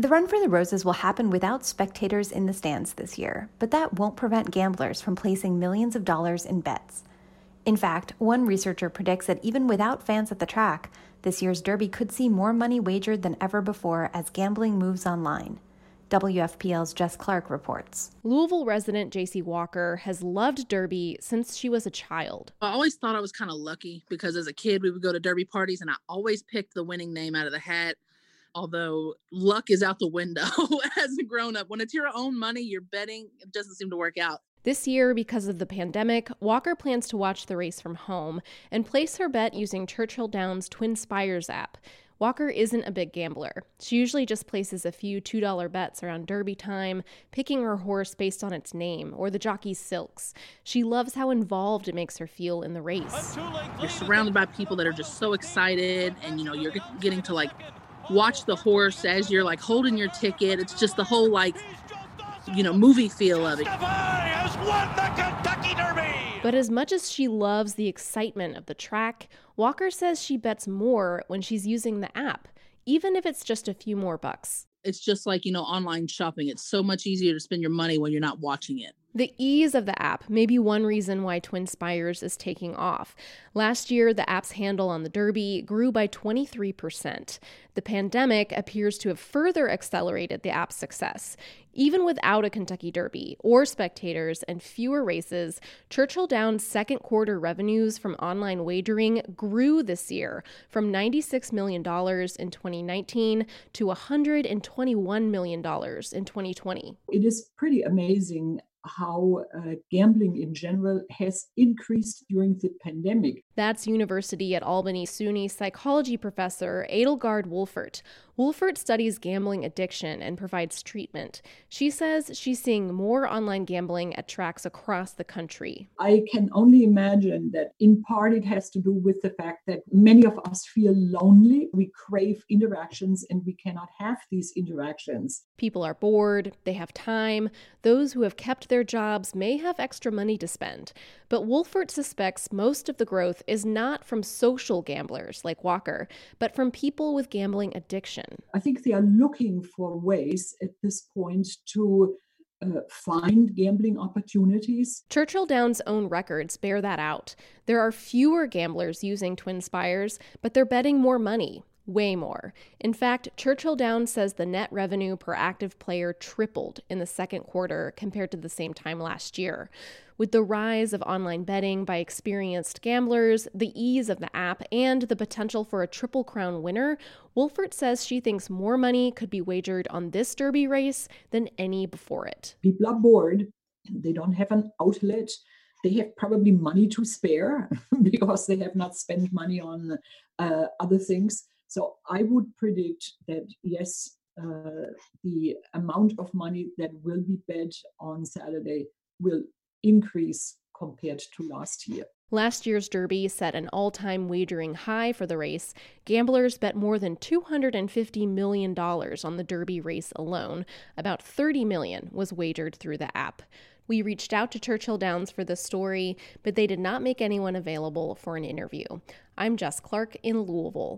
The Run for the Roses will happen without spectators in the stands this year, but that won't prevent gamblers from placing millions of dollars in bets. In fact, one researcher predicts that even without fans at the track, this year's Derby could see more money wagered than ever before as gambling moves online. WFPL's Jess Clark reports. Louisville resident JC Walker has loved Derby since she was a child. I always thought I was kind of lucky because as a kid, we would go to Derby parties and I always picked the winning name out of the hat although luck is out the window as a grown up. When it's your own money, you're betting, it doesn't seem to work out. This year, because of the pandemic, Walker plans to watch the race from home and place her bet using Churchill Downs Twin Spires app. Walker isn't a big gambler. She usually just places a few $2 bets around Derby time, picking her horse based on its name or the jockey's silks. She loves how involved it makes her feel in the race. You're surrounded by people that are just so excited, and you know, you're getting to like watch the horse as you're like holding your ticket. It's just the whole like you know movie feel of it. But as much as she loves the excitement of the track, Walker says she bets more when she's using the app, even if it's just a few more bucks. It's just like, you know, online shopping. It's so much easier to spend your money when you're not watching it. The ease of the app may be one reason why Twin Spires is taking off. Last year, the app's handle on the Derby grew by 23%. The pandemic appears to have further accelerated the app's success. Even without a Kentucky Derby or spectators and fewer races, Churchill Downs' second quarter revenues from online wagering grew this year from $96 million in 2019 to $121 million in 2020. It is pretty amazing how uh, gambling in general has increased during the pandemic. That's University at Albany SUNY psychology professor Edelgard Wulfert. Wulfert studies gambling addiction and provides treatment. She says she's seeing more online gambling at tracks across the country. I can only imagine that in part it has to do with the fact that many of us feel lonely. We crave interactions and we cannot have these interactions. People are bored, they have time. Those who have kept their jobs may have extra money to spend. But Wulfert suspects most of the growth is not from social gamblers like Walker, but from people with gambling addiction. I think they are looking for ways at this point to uh, find gambling opportunities. Churchill Downs' own records bear that out. There are fewer gamblers using Twin Spires, but they're betting more money way more. In fact, Churchill Downs says the net revenue per active player tripled in the second quarter compared to the same time last year. With the rise of online betting by experienced gamblers, the ease of the app, and the potential for a Triple Crown winner, Wulfert says she thinks more money could be wagered on this Derby race than any before it. People are bored. They don't have an outlet they have probably money to spare because they have not spent money on uh, other things. So I would predict that yes, uh, the amount of money that will be bet on Saturday will increase compared to last year. Last year's Derby set an all time wagering high for the race. Gamblers bet more than $250 million on the Derby race alone. About 30 million was wagered through the app. We reached out to Churchill Downs for this story, but they did not make anyone available for an interview. I'm Jess Clark in Louisville.